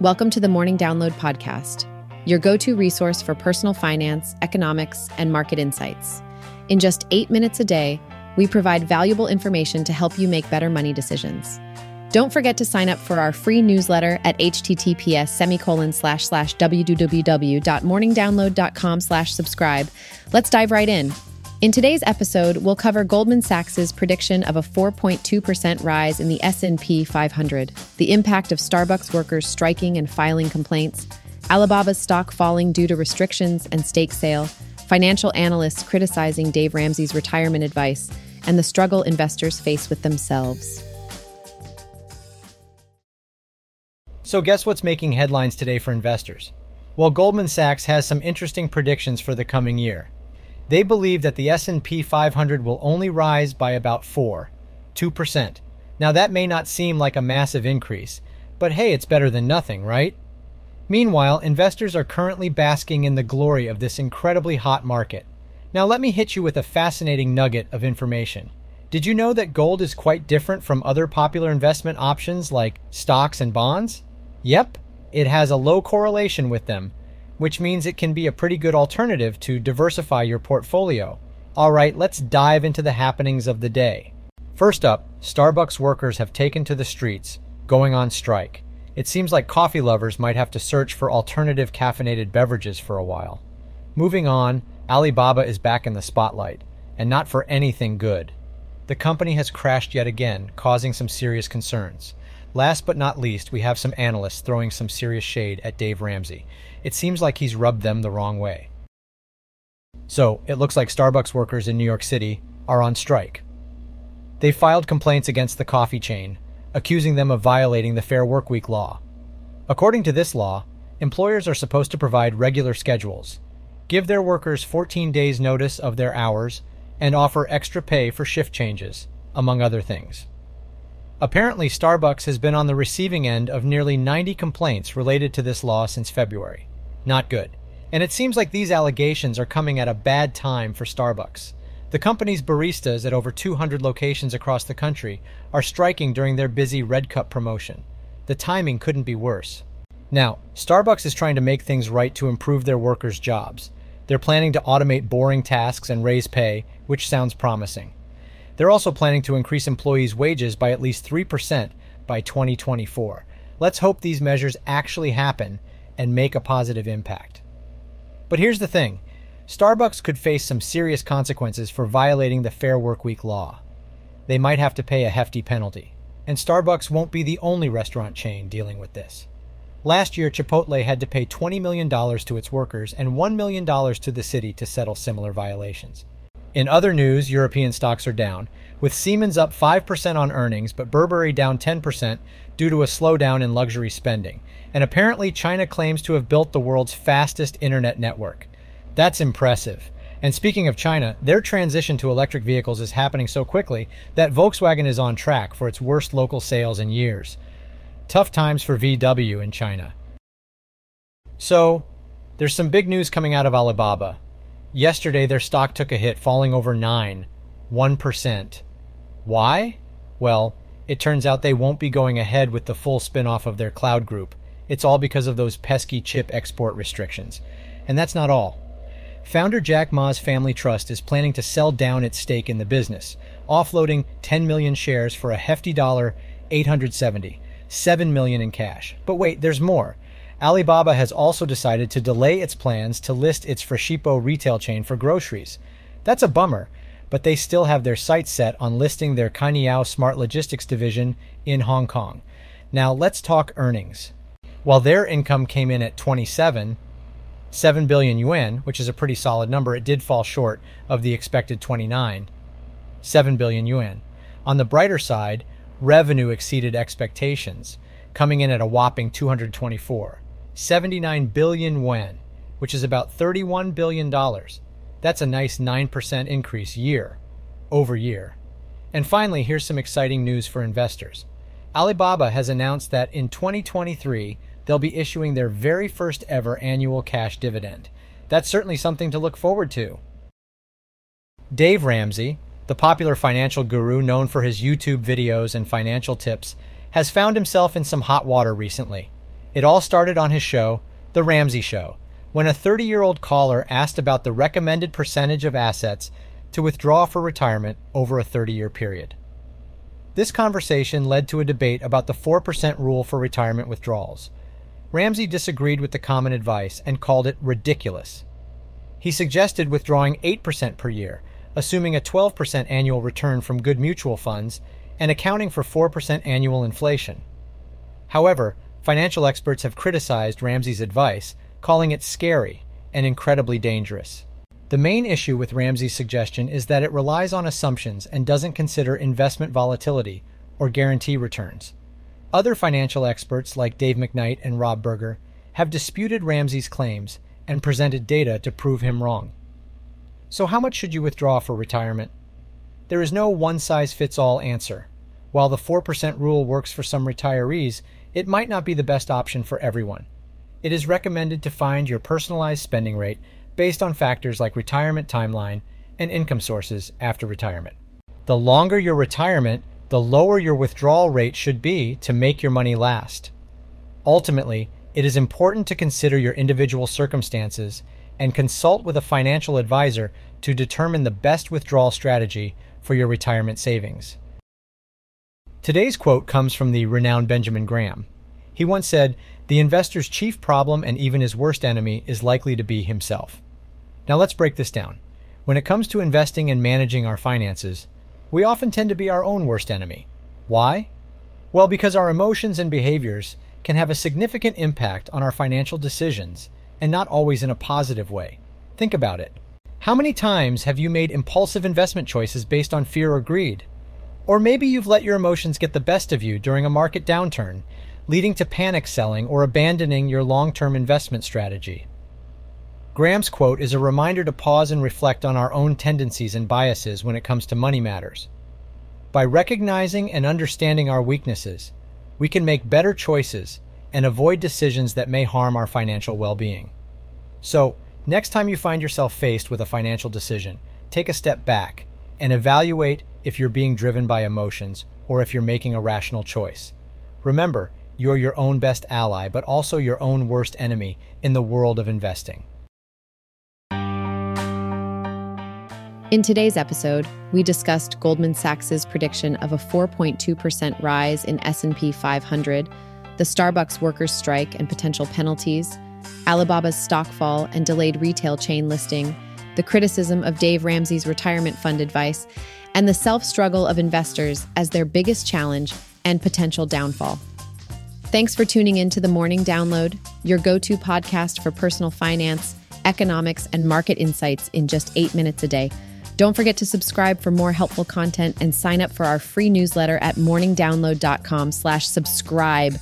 Welcome to the Morning Download Podcast, your go to resource for personal finance, economics, and market insights. In just eight minutes a day, we provide valuable information to help you make better money decisions. Don't forget to sign up for our free newsletter at https semicolon slash slash www.morningdownload.com slash subscribe. Let's dive right in. In today's episode, we'll cover Goldman Sachs's prediction of a 4.2% rise in the S&P 500, the impact of Starbucks workers striking and filing complaints, Alibaba's stock falling due to restrictions and stake sale, financial analysts criticizing Dave Ramsey's retirement advice, and the struggle investors face with themselves. So guess what's making headlines today for investors? Well, Goldman Sachs has some interesting predictions for the coming year. They believe that the S&P 500 will only rise by about 4, 2%. Now that may not seem like a massive increase, but hey, it's better than nothing, right? Meanwhile, investors are currently basking in the glory of this incredibly hot market. Now let me hit you with a fascinating nugget of information. Did you know that gold is quite different from other popular investment options like stocks and bonds? Yep, it has a low correlation with them, which means it can be a pretty good alternative to diversify your portfolio. All right, let's dive into the happenings of the day. First up, Starbucks workers have taken to the streets, going on strike. It seems like coffee lovers might have to search for alternative caffeinated beverages for a while. Moving on, Alibaba is back in the spotlight, and not for anything good. The company has crashed yet again, causing some serious concerns. Last but not least, we have some analysts throwing some serious shade at Dave Ramsey. It seems like he's rubbed them the wrong way. So, it looks like Starbucks workers in New York City are on strike. They filed complaints against the coffee chain, accusing them of violating the Fair Workweek law. According to this law, employers are supposed to provide regular schedules, give their workers 14 days notice of their hours, and offer extra pay for shift changes, among other things. Apparently, Starbucks has been on the receiving end of nearly 90 complaints related to this law since February. Not good. And it seems like these allegations are coming at a bad time for Starbucks. The company's baristas at over 200 locations across the country are striking during their busy Red Cup promotion. The timing couldn't be worse. Now, Starbucks is trying to make things right to improve their workers' jobs. They're planning to automate boring tasks and raise pay, which sounds promising. They're also planning to increase employees' wages by at least 3% by 2024. Let's hope these measures actually happen and make a positive impact. But here's the thing Starbucks could face some serious consequences for violating the Fair Workweek law. They might have to pay a hefty penalty. And Starbucks won't be the only restaurant chain dealing with this. Last year, Chipotle had to pay $20 million to its workers and $1 million to the city to settle similar violations. In other news, European stocks are down, with Siemens up 5% on earnings, but Burberry down 10% due to a slowdown in luxury spending. And apparently, China claims to have built the world's fastest internet network. That's impressive. And speaking of China, their transition to electric vehicles is happening so quickly that Volkswagen is on track for its worst local sales in years. Tough times for VW in China. So, there's some big news coming out of Alibaba. Yesterday, their stock took a hit, falling over 9, 1%. Why? Well, it turns out they won't be going ahead with the full spin-off of their cloud group. It's all because of those pesky chip export restrictions. And that's not all. Founder Jack Ma's family trust is planning to sell down its stake in the business, offloading 10 million shares for a hefty dollar 870, 7 million in cash. But wait, there's more. Alibaba has also decided to delay its plans to list its Freshippo retail chain for groceries. That's a bummer, but they still have their sights set on listing their Cainiao Smart Logistics division in Hong Kong. Now let's talk earnings. While their income came in at 27, 7 billion yuan, which is a pretty solid number, it did fall short of the expected 29, 7 billion yuan. On the brighter side, revenue exceeded expectations, coming in at a whopping 224. 79 billion yuan, which is about 31 billion dollars. That's a nice 9% increase year over year. And finally, here's some exciting news for investors. Alibaba has announced that in 2023, they'll be issuing their very first ever annual cash dividend. That's certainly something to look forward to. Dave Ramsey, the popular financial guru known for his YouTube videos and financial tips, has found himself in some hot water recently. It all started on his show, The Ramsey Show, when a 30 year old caller asked about the recommended percentage of assets to withdraw for retirement over a 30 year period. This conversation led to a debate about the 4% rule for retirement withdrawals. Ramsey disagreed with the common advice and called it ridiculous. He suggested withdrawing 8% per year, assuming a 12% annual return from good mutual funds and accounting for 4% annual inflation. However, financial experts have criticized Ramsey's advice, calling it scary and incredibly dangerous. The main issue with Ramsey's suggestion is that it relies on assumptions and doesn't consider investment volatility or guarantee returns. Other financial experts like Dave McKnight and Rob Berger have disputed Ramsey's claims and presented data to prove him wrong. So, how much should you withdraw for retirement? There is no one size fits all answer. While the 4% rule works for some retirees, it might not be the best option for everyone. It is recommended to find your personalized spending rate based on factors like retirement timeline and income sources after retirement. The longer your retirement, the lower your withdrawal rate should be to make your money last. Ultimately, it is important to consider your individual circumstances and consult with a financial advisor to determine the best withdrawal strategy for your retirement savings. Today's quote comes from the renowned Benjamin Graham. He once said, The investor's chief problem and even his worst enemy is likely to be himself. Now let's break this down. When it comes to investing and managing our finances, we often tend to be our own worst enemy. Why? Well, because our emotions and behaviors can have a significant impact on our financial decisions and not always in a positive way. Think about it. How many times have you made impulsive investment choices based on fear or greed? Or maybe you've let your emotions get the best of you during a market downturn, leading to panic selling or abandoning your long term investment strategy. Graham's quote is a reminder to pause and reflect on our own tendencies and biases when it comes to money matters. By recognizing and understanding our weaknesses, we can make better choices and avoid decisions that may harm our financial well being. So, next time you find yourself faced with a financial decision, take a step back and evaluate if you're being driven by emotions or if you're making a rational choice. Remember, you're your own best ally, but also your own worst enemy in the world of investing. In today's episode, we discussed Goldman Sachs's prediction of a 4.2% rise in S&P 500 the Starbucks workers' strike and potential penalties, Alibaba's stock fall and delayed retail chain listing, the criticism of Dave Ramsey's retirement fund advice, and the self struggle of investors as their biggest challenge and potential downfall. Thanks for tuning in to the Morning Download, your go to podcast for personal finance, economics, and market insights in just eight minutes a day. Don't forget to subscribe for more helpful content and sign up for our free newsletter at morningdownload.com slash subscribe